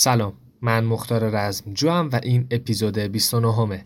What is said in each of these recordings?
سلام من مختار رزم جوام و این اپیزود 29 همه.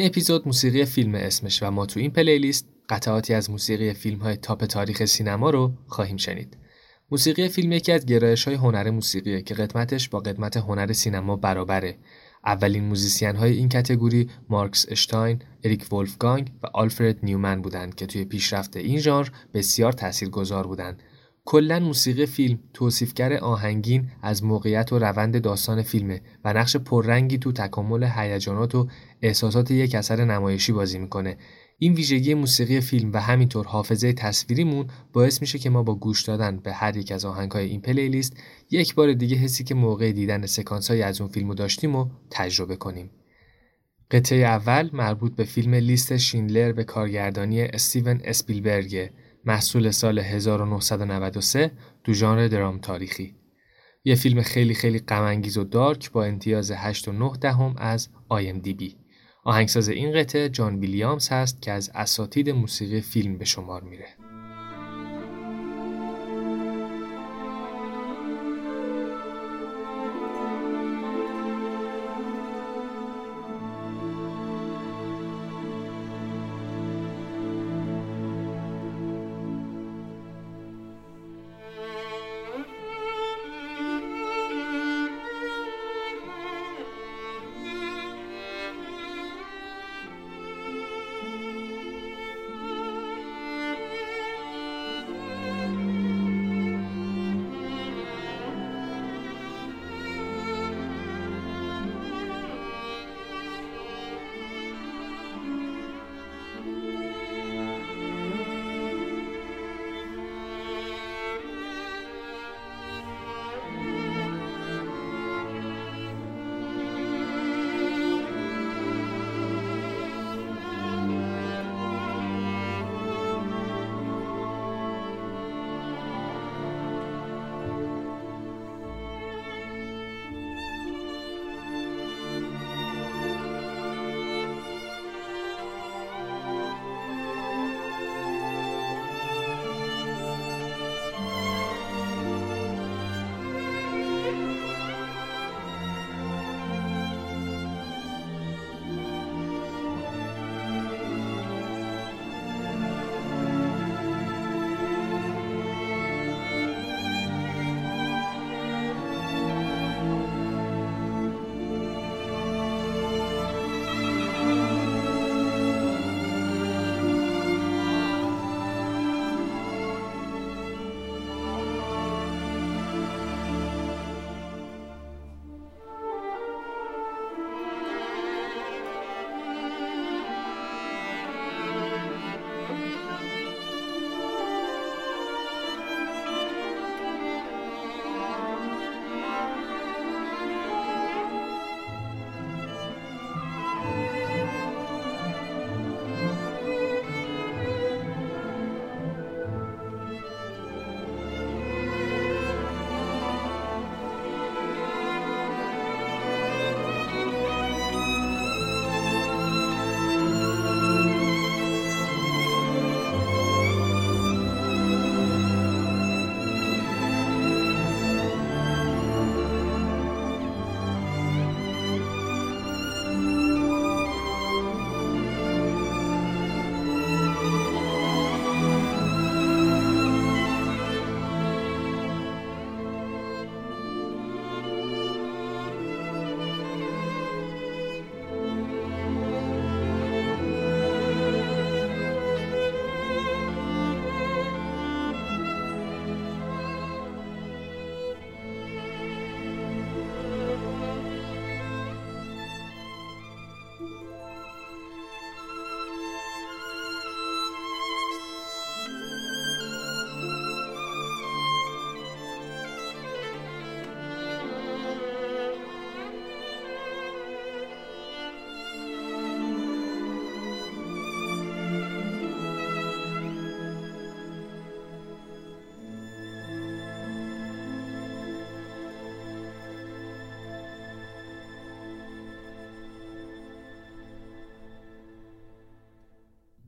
این اپیزود موسیقی فیلم اسمشه و ما تو این playlist قطعاتی از موسیقی فیلم های top تاریخ سینما رو خواهیم شنید. موسیقی فیلم یکی از گرایش های هنر موسیقیه که قدمتش با قدمت هنر سینما برابره. اولین موزیسین های این category ماکس اشتاینر، اریک ولفگانگ و آلفرد نیومن بودند که توی پیشرفت این ژانر بسیار تاثیرگذار بودند کلا موسیقی فیلم توصیفگر آهنگین از موقعیت و روند داستان فیلمه و نقش پررنگی تو تکامل هیجانات و احساسات یک اثر نمایشی بازی می‌کنه این ویژگی موسیقی فیلم و همینطور حافظه تصویریمون باعث میشه که ما با گوش دادن به هر یک از آهنگهای این پلیلیست یک بار دیگه حسی که موقع دیدن سکانس های از اون فیلمو داشتیم و تجربه کنیم. قطعه اول مربوط به فیلم لیست شینلر به کارگردانی استیون اسپیلبرگ محصول سال 1993 دو ژانر درام تاریخی. یه فیلم خیلی خیلی غم و دارک با امتیاز 8 و 9 دهم از بی. آهنگساز این قطعه جان ویلیامز هست که از اساتید موسیقی فیلم به شمار میره.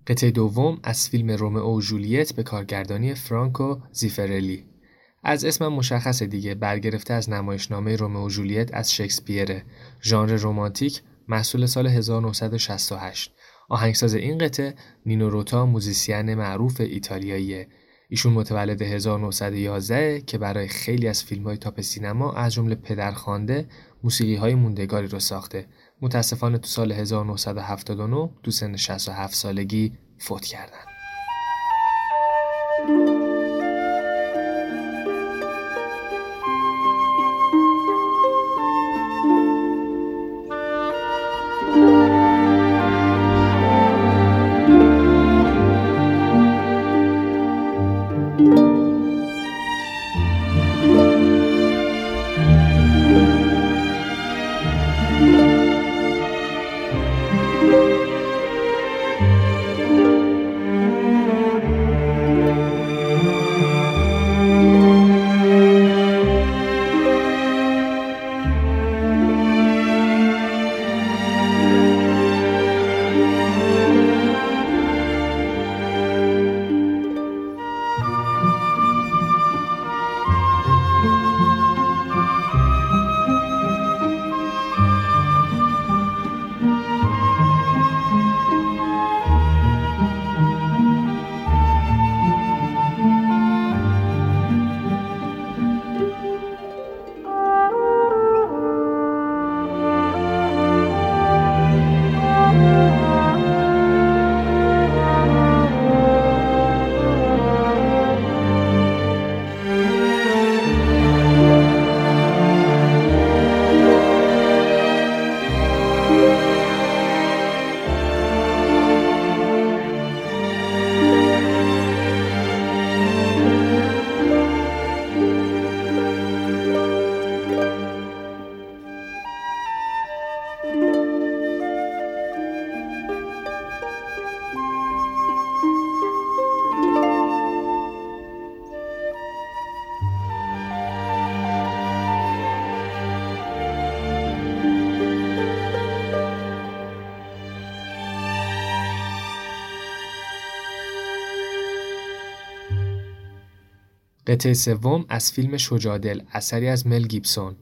قطعه دوم از فیلم رومئو و جولیت به کارگردانی فرانکو زفیرلی. از اسم مشخص دیگه برگرفته از نمایشنامه رومئو و جولیت از شکسپیر ژانر رمانتیک محصول سال 1968 آهنگساز این قطعه نینو روتا موزیسین معروف ایتالیاییه. ایشون متولد 1911 که برای خیلی از فیلم های top سینما از جمله پدرخوانده موسیقی های موندگاری رو ساخته. متاسفانه تو سال 1979 تو سن 67 سالگی فوت کردن. قطعه سوم از فیلم شجادل اثری از مل گیبسون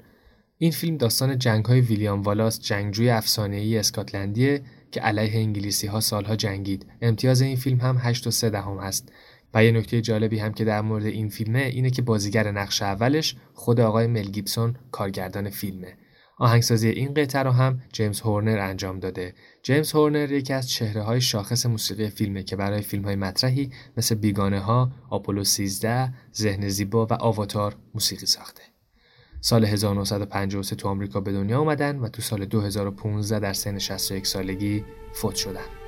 این فیلم داستان جنگ های ویلیام والاس جنگجوی افسانه‌ای اسکاتلندیه که علیه انگلیسی ها سالها جنگید. امتیاز این فیلم هم 8 و 3 دهم است. و یه نکته جالبی هم که در مورد این فیلمه اینه که بازیگر نقش اولش خود آقای مل گیبسون کارگردان فیلمه. آهنگسازی این قطعه رو هم جیمز هورنر انجام داده. جیمز هورنر یکی از چهره های شاخص موسیقی فیلمه که برای فیلم های مطرحی مثل بیگانه ها، آپولو 13، ذهن زیبا و آواتار موسیقی ساخته. سال 1953 تو آمریکا به دنیا آمدن و تو سال 2015 در سن 61 سالگی فوت شدن.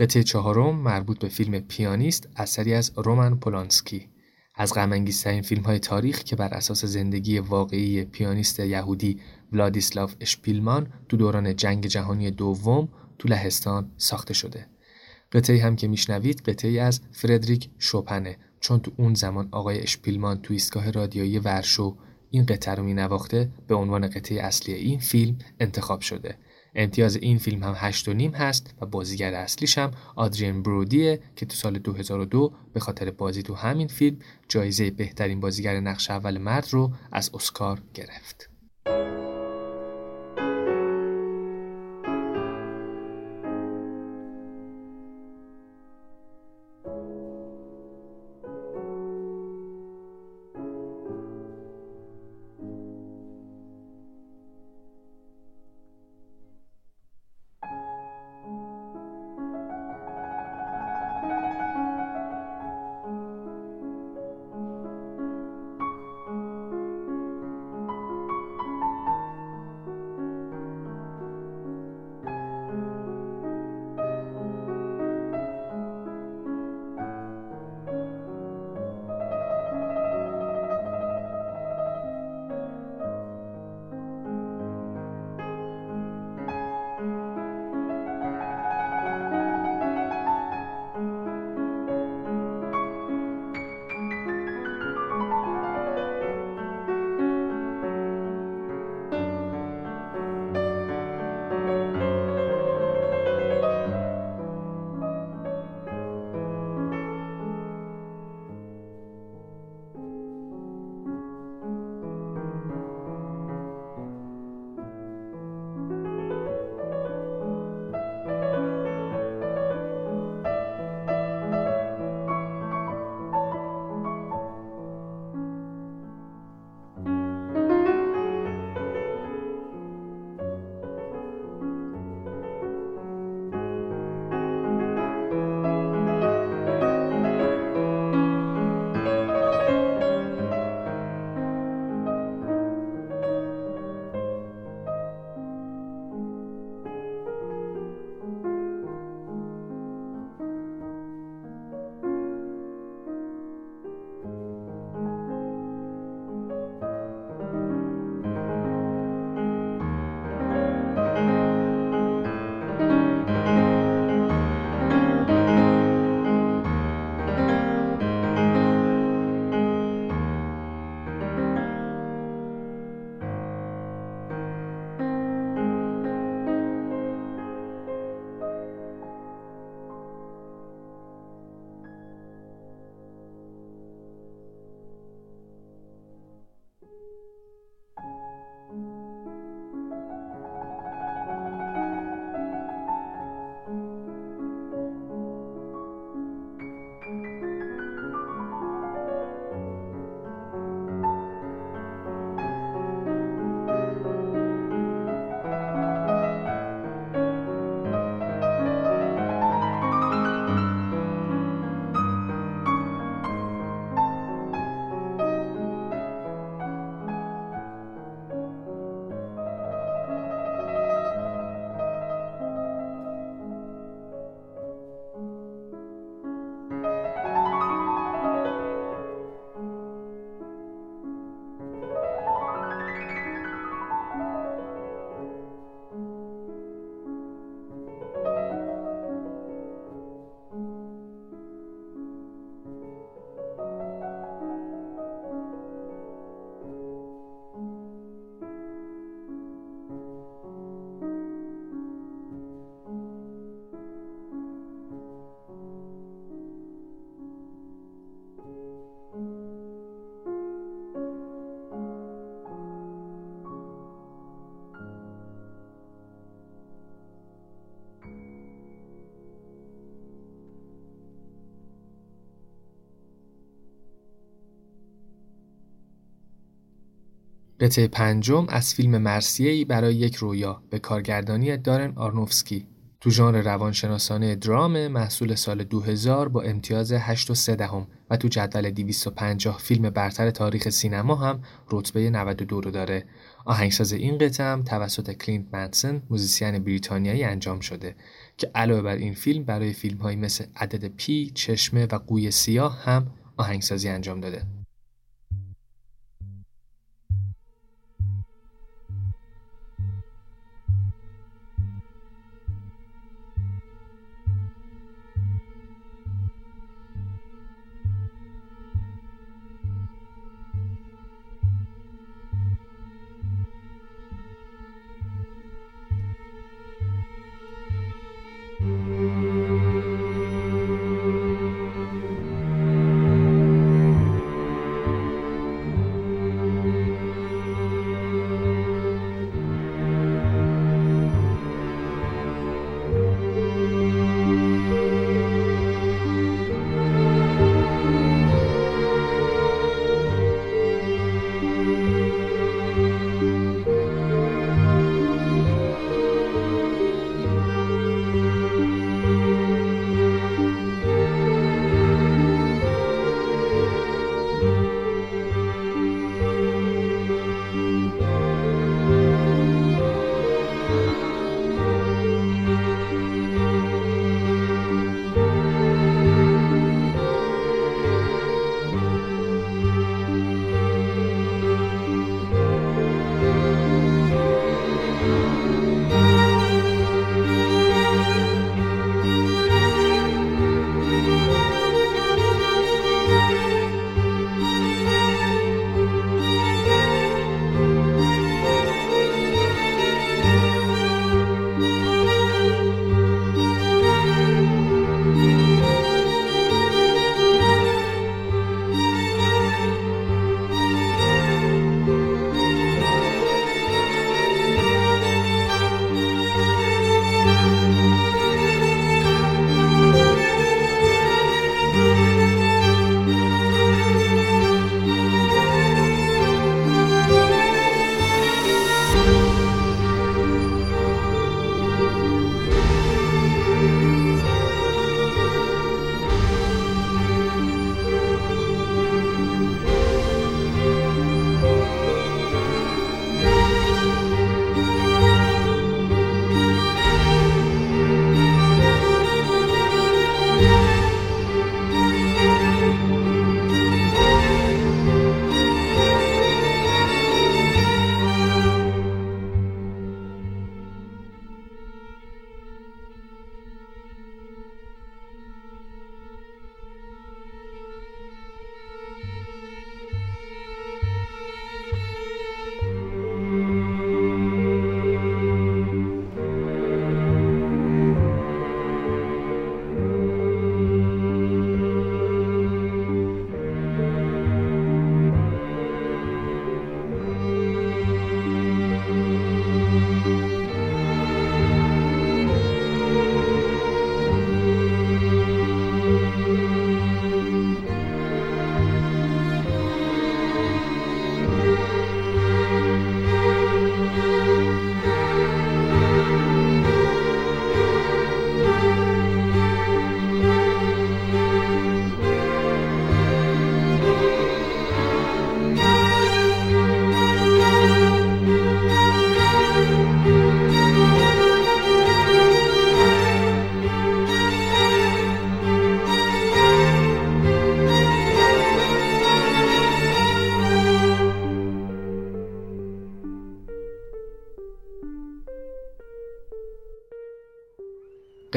قطعه چهارم مربوط به فیلم پیانیست اثری از رومن پولانسکی از غمانگیزترین فیلم های تاریخ که بر اساس زندگی واقعی پیانیست یهودی ولادیسلاو اشپیلمان تو دوران جنگ جهانی دوم تو لهستان ساخته شده. قطعه هم که میشنوید قطعه از فردریک شوپنه چون تو اون زمان آقای اشپیلمان تو ایستگاه رادیویی ورشو این قطعه رو مینواخته به عنوان قطعه اصلی این فیلم انتخاب شده امتیاز این فیلم هم هشت و نیم هست و بازیگر اصلیش هم آدریان برودیه که تو سال 2002 به خاطر بازی تو همین فیلم جایزه بهترین بازیگر نقش اول مرد رو از اسکار گرفت. قطعه پنجم از فیلم مرثیه‌ای برای یک رویا به کارگردانی دارن آرنوفسکی تو ژانر روانشناسانه درام محصول سال 2000 با امتیاز 8 و 3 دهم و تو جدول 250 فیلم برتر تاریخ سینما هم رتبه 92 رو داره. آهنگساز این قطعه هم توسط کلینت منسل موزیسین بریتانیایی انجام شده که علاوه بر این فیلم برای فیلم مثل عدد پی، چشمه و قوی سیاه هم آهنگسازی انجام داده.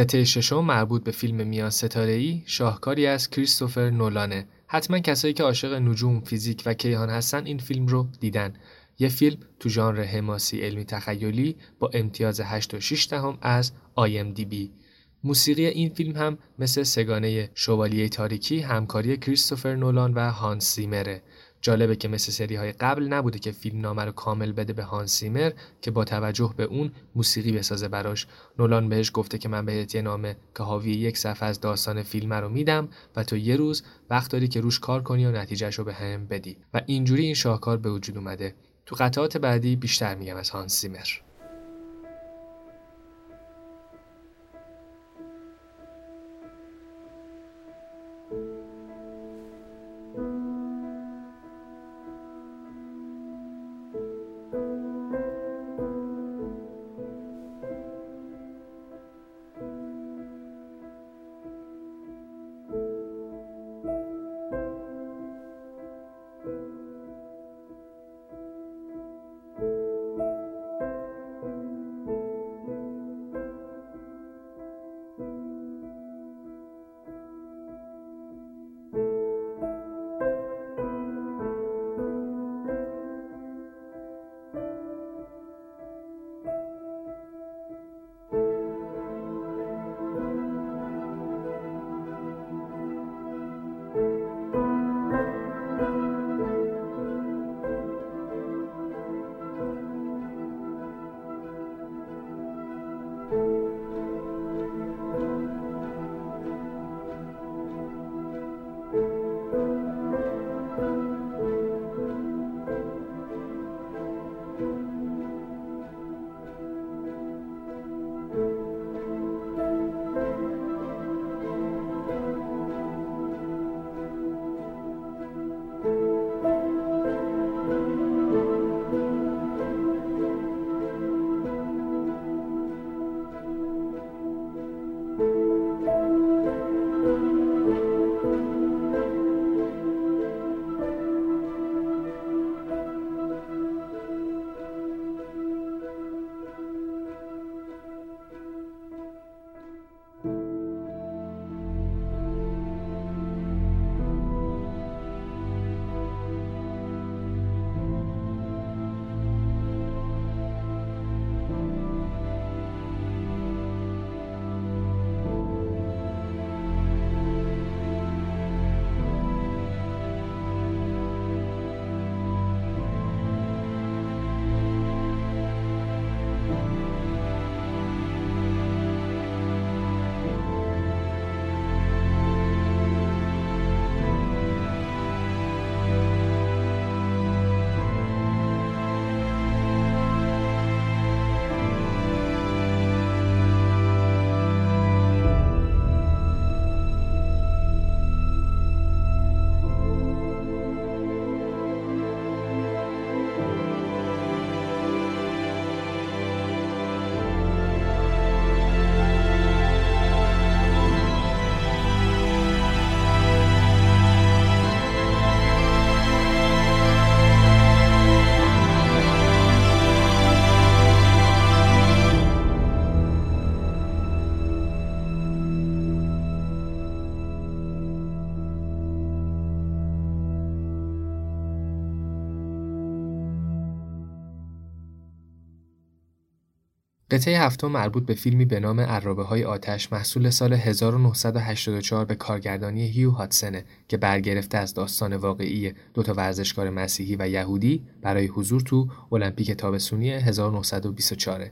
قطعه ششم مربوط به فیلم میان ستاره ای شاهکاری از کریستوفر نولانه. حتما کسایی که عاشق نجوم فیزیک و کیهان هستن این فیلم رو دیدن. یه فیلم تو ژانر حماسی علمی تخیلی با امتیاز 8 و 6 دهم از IMDb موسیقی این فیلم هم مثل سگانه شوالیه تاریکی همکاری کریستوفر نولان و هانس زیمره. جالبه که مثل سری های قبل نبوده که فیلم نامه رو کامل بده به هان سیمر که با توجه به اون موسیقی بسازه براش. نولان بهش گفته که من بهت یه نامه که حاوی یک صفحه از داستان فیلم رو میدم و تو یه روز وقت داری که روش کار کنی و نتیجهش رو به هم بدی. و اینجوری این شاهکار به وجود اومده. تو قطعات بعدی بیشتر میگم از هانس قطعه هفتم مربوط به فیلمی به نام عرابه های آتش محصول سال 1984 به کارگردانی هیو هاتسنه که برگرفته از داستان واقعی دو تا ورزشکار مسیحی و یهودی برای حضور تو المپیک تابستونی 1924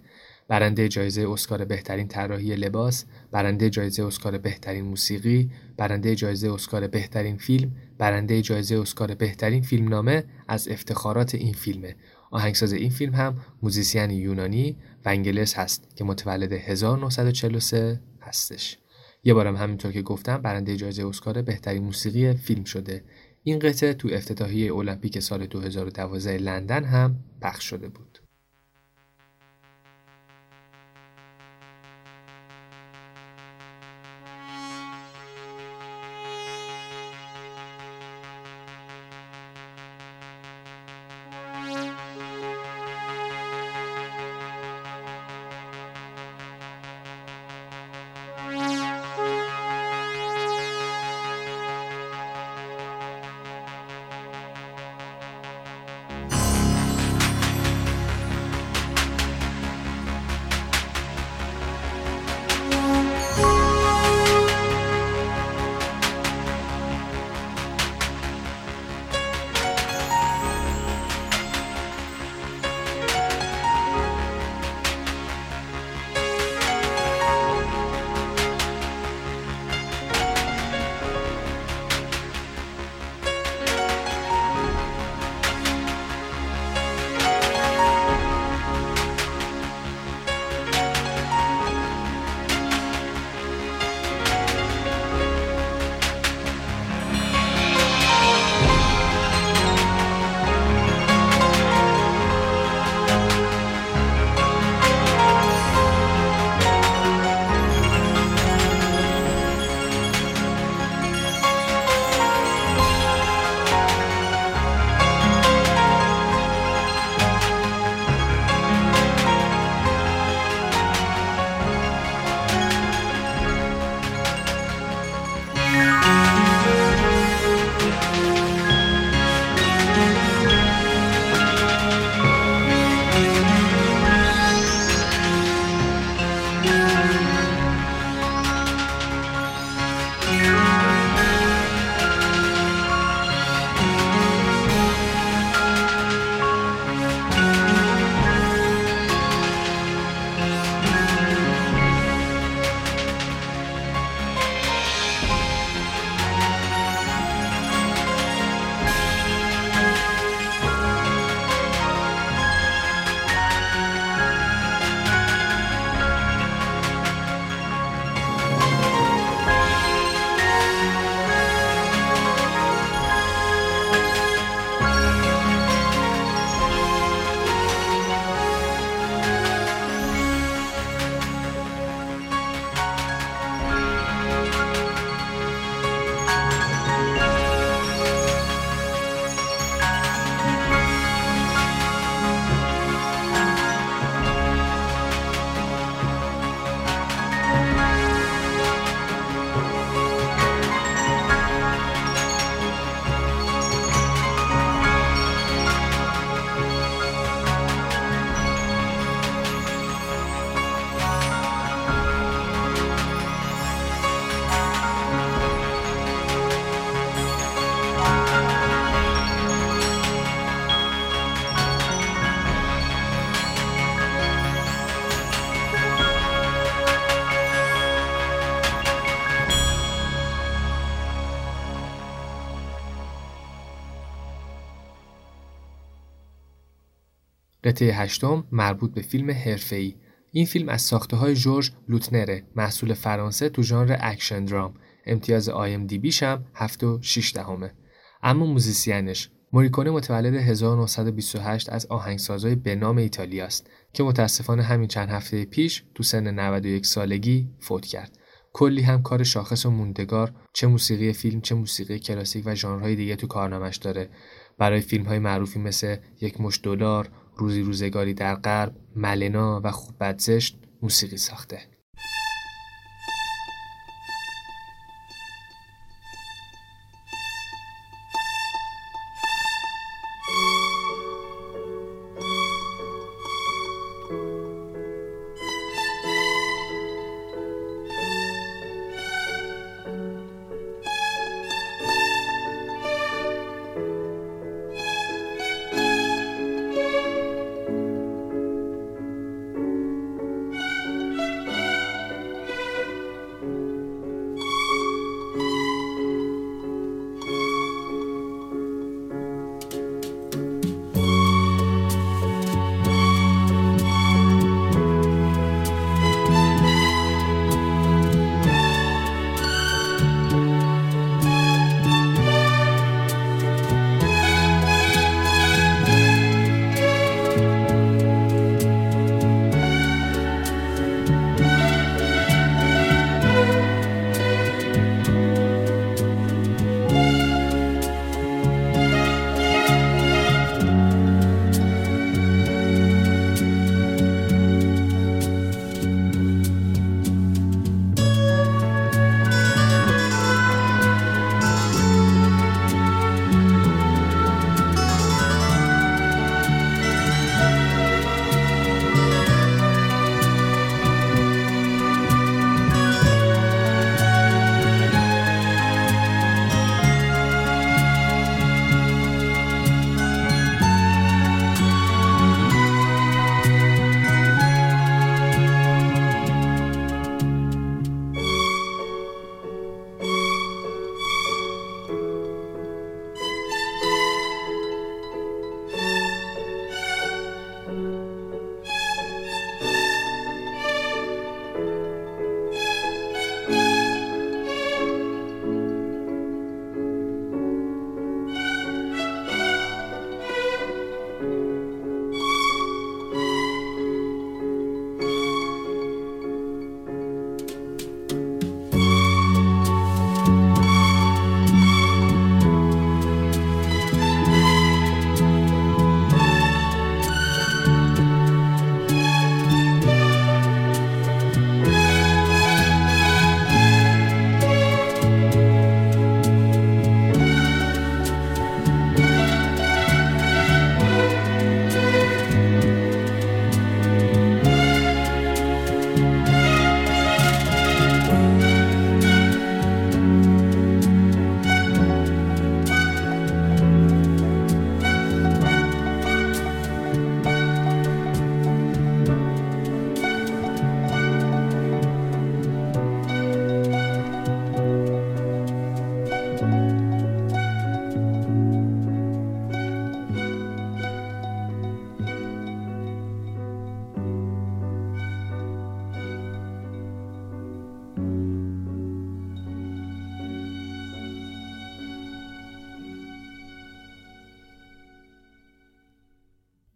برنده جایزه اسکار بهترین طراحی لباس، برنده جایزه اسکار بهترین موسیقی، برنده جایزه اسکار بهترین فیلم، برنده جایزه اسکار بهترین فیلمنامه از افتخارات این فیلمه. آهنگساز این فیلم هم موزیسین یونانی ونگلس هست که متولد 1943 هستش. یه بارم همینطور که گفتم برنده جایزه اسکار بهترین موسیقی فیلم شده. این قطعه تو افتتاحیه المپیک سال 2012 لندن هم پخش شده بود. قطعه هشتم مربوط به فیلم حرفه‌ای. این فیلم از ساخته های جورج لوتنره محصول فرانسه تو ژانر اکشن درام. امتیاز بیش هم 7 و 6 دهمه. اما موزیسینش موریکونه متولد 1928 از آهنگسازای به نام ایتالیا است که متاسفانه همین چند هفته پیش تو سن 91 سالگی فوت کرد. کلی هم کار شاخص و موندگار چه موسیقی فیلم چه موسیقی کلاسیک و ژانرهای دیگه تو کارنامش داره. برای فیلم های معروفی مثل یک مش دلار، روزی روزگاری در غرب، ملنا و خوب بدزشت موسیقی ساخته.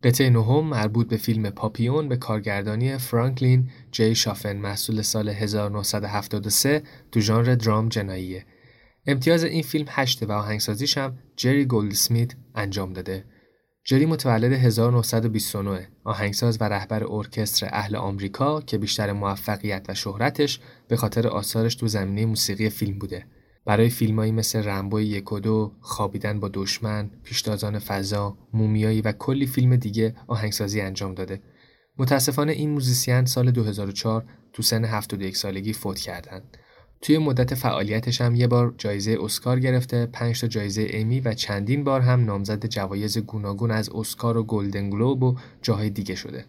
قطعه نهم مربوط به فیلم پاپیون به کارگردانی فرانکلین جی شافن محصول سال 1973 تو ژانر درام جناییه. امتیاز این فیلم هشته و آهنگسازیش هم جری گولدسمیت انجام داده. جری متولد 1929 آهنگساز و رهبر ارکستر اهل آمریکا که بیشتر موفقیت و شهرتش به خاطر آثارش تو زمینه موسیقی فیلم بوده. برای فیلمایی مثل رمبو یک و دو، خوابیدن با دشمن، پیشتازان فضا، مومیایی و کلی فیلم دیگه آهنگسازی انجام داده. متاسفانه این موزیسین سال 2004 تو سن 71 سالگی فوت کردند. توی مدت فعالیتش هم یه بار جایزه اسکار گرفته، 5 تا جایزه امی و چندین بار هم نامزد جوایز گوناگون از اسکار و گلدن گلوب و جاهای دیگه شده.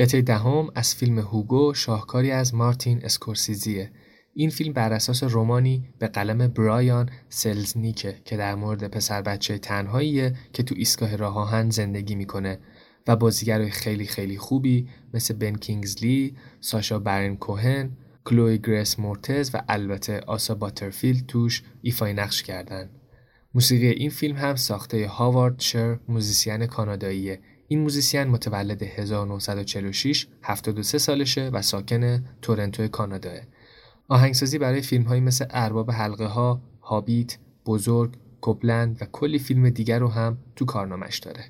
قطعه دهم از فیلم هوگو شاهکاری از مارتین اسکورسیزیه این فیلم بر اساس رومانی به قلم برایان سلزنیکه که در مورد پسر بچه تنهاییه که تو ایستگاه راه زندگی می‌کنه و بازیگرای خیلی خیلی خوبی مثل بن کینگزلی، ساشا برن کوهن، کلوی گریس مورتز و البته آسا باترفیلد توش ایفای نقش کردن. موسیقی این فیلم هم ساخته هاوارد شور موزیسین کاناداییه. این موزیسین متولد 1946 73 سالشه و ساکن تورنتو کاناداه. آهنگسازی برای فیلم هایی مثل ارباب حلقه ها، هابیت، بزرگ، کوپلند و کلی فیلم دیگر رو هم تو کارنامش داره.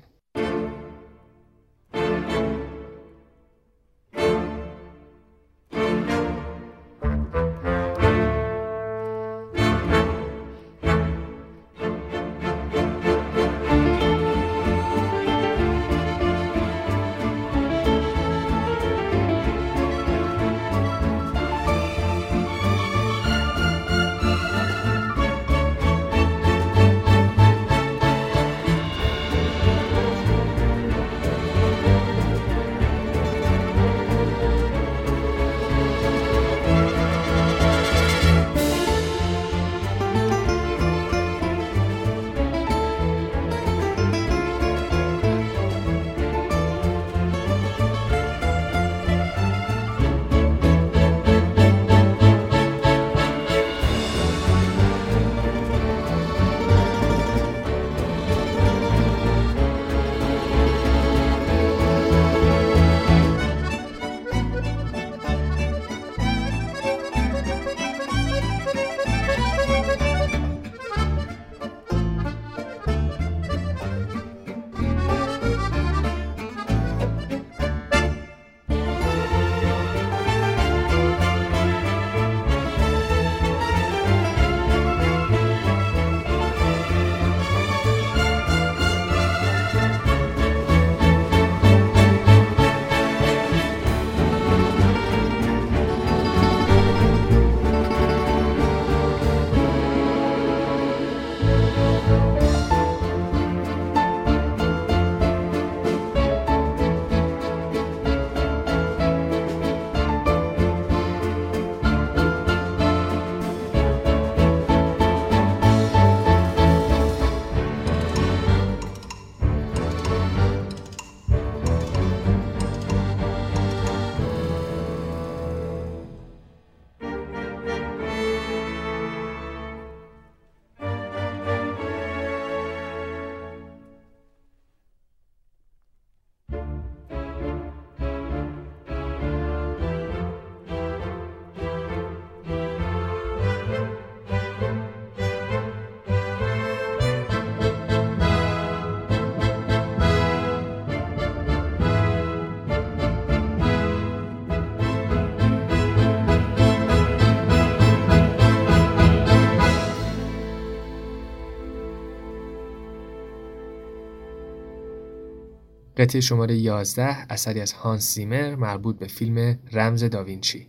قطعه شماره 11 اثری از هانس زیمر مربوط به فیلم رمز داوینچی.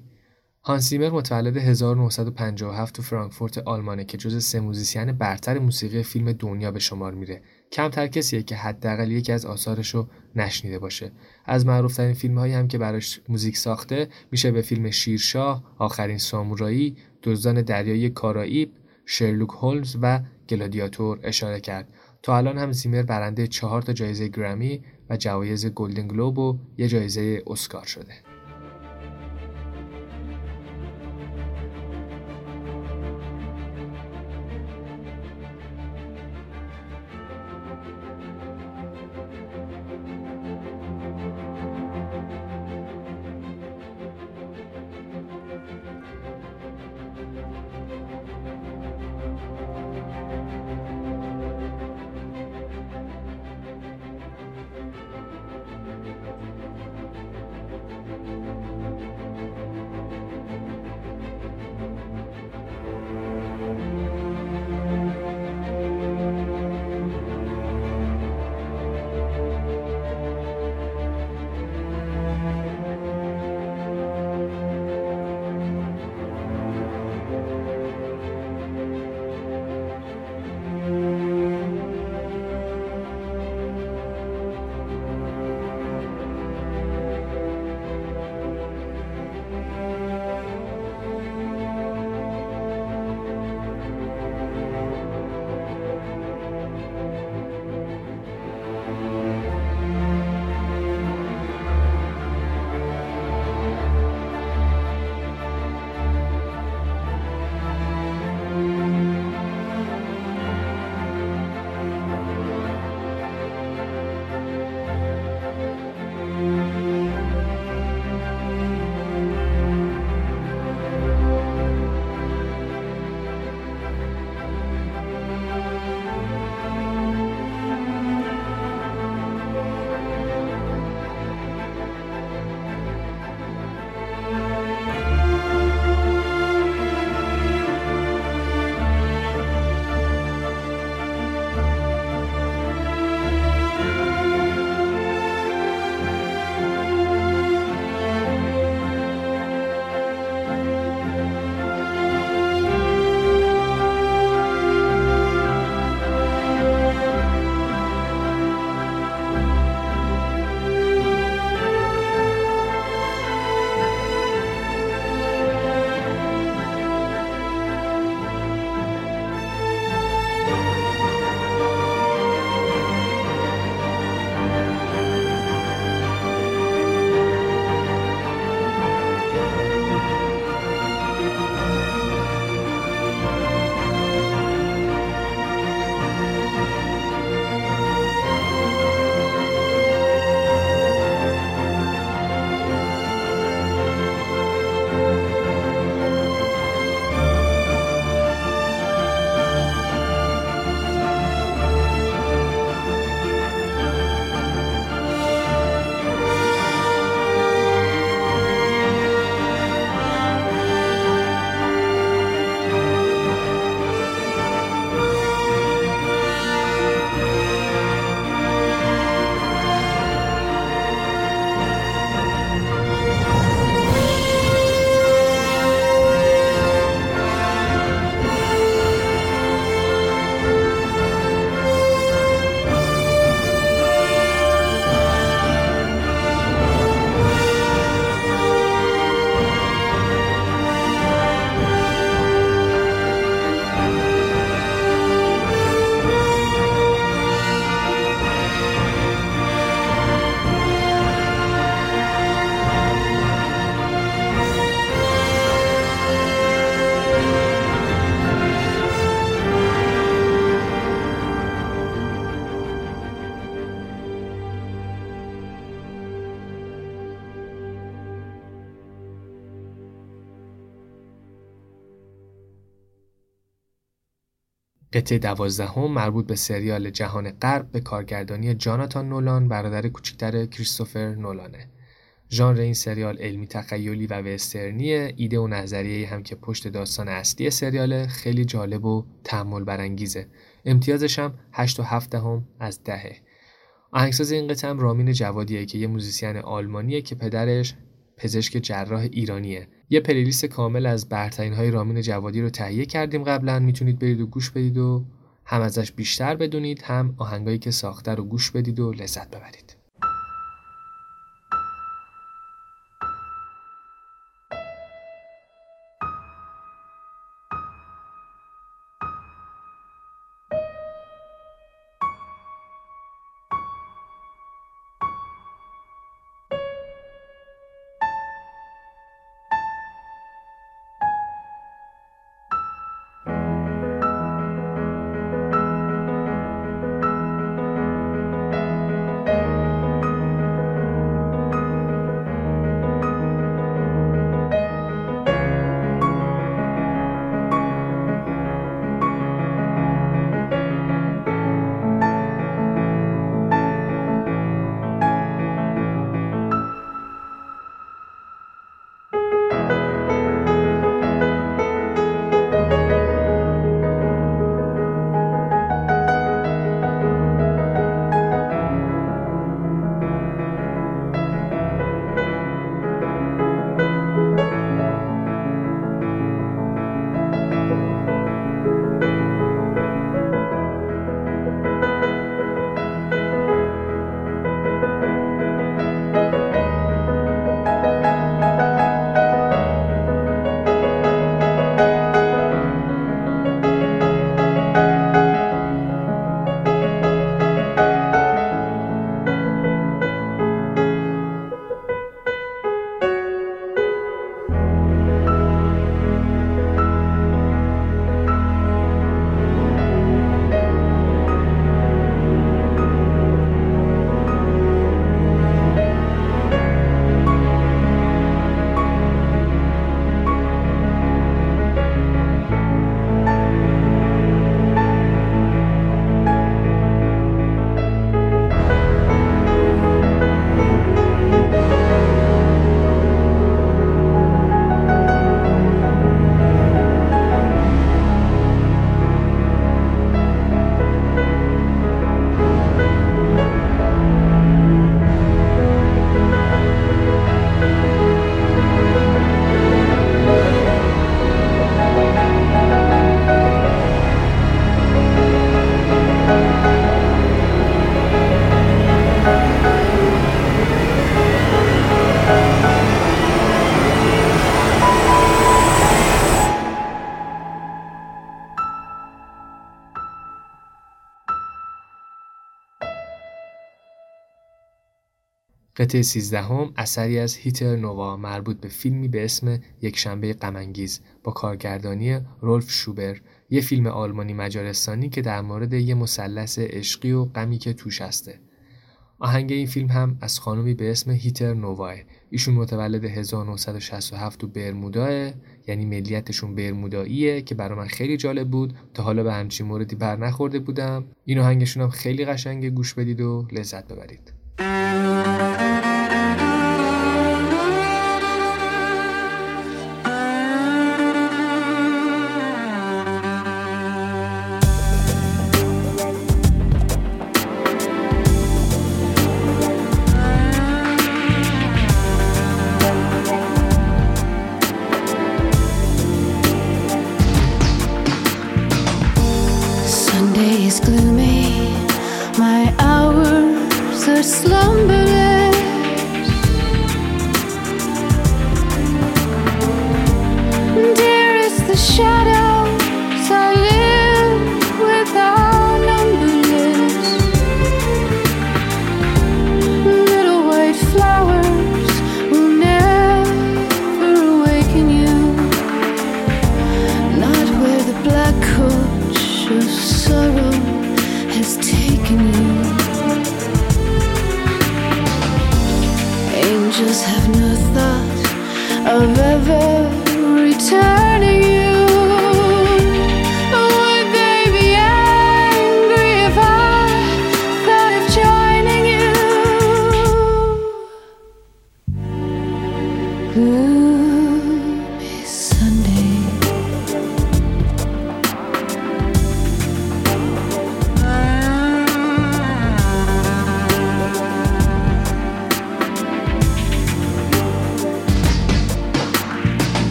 هانس زیمر متولد 1957 تو فرانکفورت آلمانه که جز سه موزیسین برتر موسیقی فیلم دنیا به شمار میره. کمتر کسیه که حداقل یکی از آثارشو نشنیده باشه. از معروفترین فیلم هایی هم که براش موزیک ساخته میشه به فیلم شیرشاه، آخرین سامورایی، دزدان دریایی کارائیب، شرلوک هولمز و گلادیاتور اشاره کرد. تا الان هم زیمر برنده چهار تا جایزه گرمی جوایز گلدن گلوب و یه جایزه اسکار شده. قطعه دوازدهم مربوط به سریال جهان غرب به کارگردانی جاناتان نولان برادر کوچکتر کریستوفر نولانه. ژانر این سریال علمی تخیلی و وسترنیه ایده و نظریه هم که پشت داستان اصلی سریال خیلی جالب و تحمل برانگیزه امتیازش هم 8 و 7 هم از دهه آهنگساز این قطعه هم رامین جوادیه که یه موزیسین آلمانیه که پدرش پزشک جراح ایرانیه. یه پلیلیست کامل از برترین های رامین جوادی رو تهیه کردیم قبلا. می‌تونید برید و گوش بدید و هم ازش بیشتر بدونید هم آهنگایی که ساخته رو گوش بدید و لذت ببرید. قطعه سیزدهم اثری از هیتر نووا مربوط به فیلمی به اسم یک شنبه غمانگیز با کارگردانی رولف شوبر یه فیلم آلمانی مجارستانی که در مورد یه مثلث عشقی و غمی که توش هسته. آهنگ این فیلم هم از خانمی به اسم هیتر نوواه ایشون متولد 1967 تو برموداه یعنی ملیتشون برموداییه که برای من خیلی جالب بود. تا حالا به همچین موردی بر نخورده بودم. این آهنگشون هم خیلی قشنگه گوش بدید و لذت ببرید.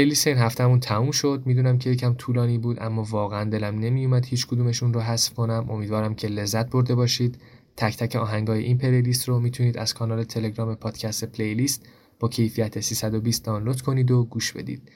playlist این هفته‌مون تموم شد. می‌دونم که یکم طولانی بود اما واقعا دلم نمیومد هیچ کدومشون رو حذف کنم. امیدوارم که لذت برده باشید. تک تک آهنگای این playlist رو می‌تونید از کانال تلگرام پادکست playlist با کیفیت 320 دانلود کنید و گوش بدید.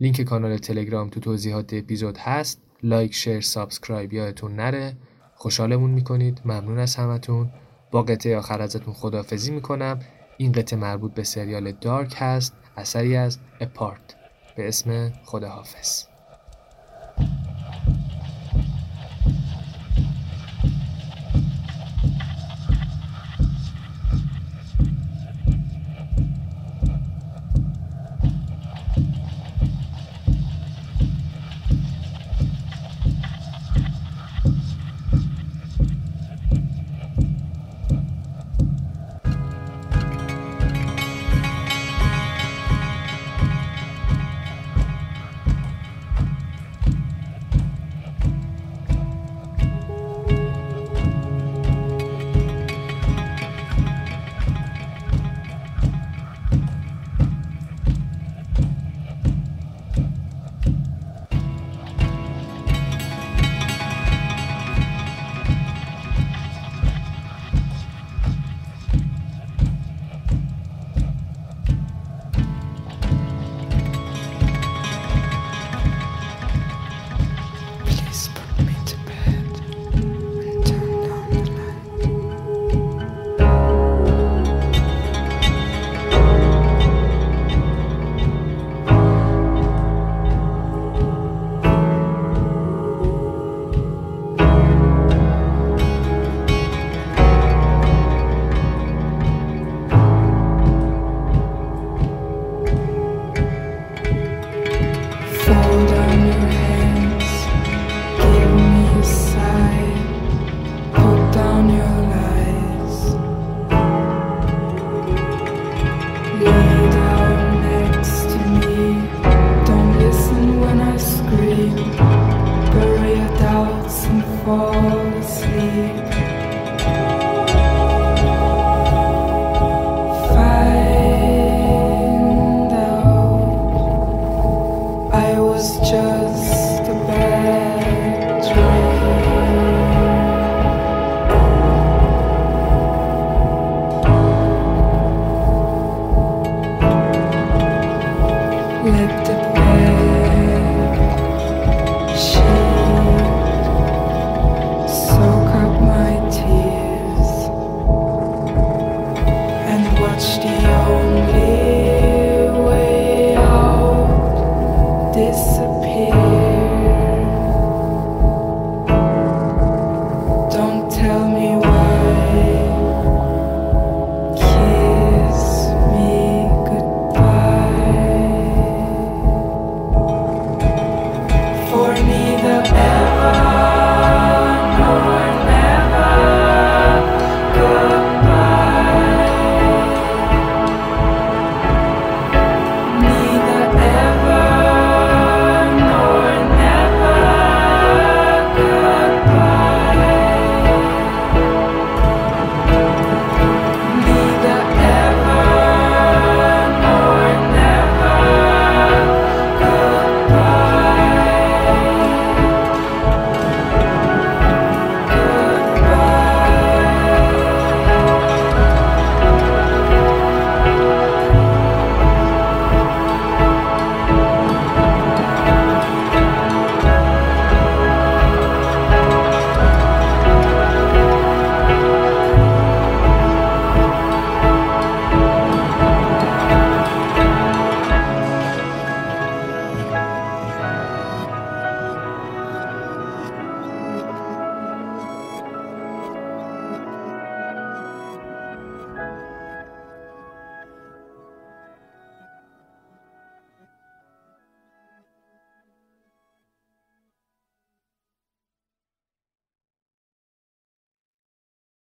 لینک کانال تلگرام تو توضیحات اپیزود هست. like share subscribe یادتون نره. خوشحالمون می‌کنید. ممنون از همتون. با قطعه آخر ازتون خداحافظی می‌کنم. این قطعه مربوط به سریال دارک هست. اثری از اپارت به اسم خداحافظ.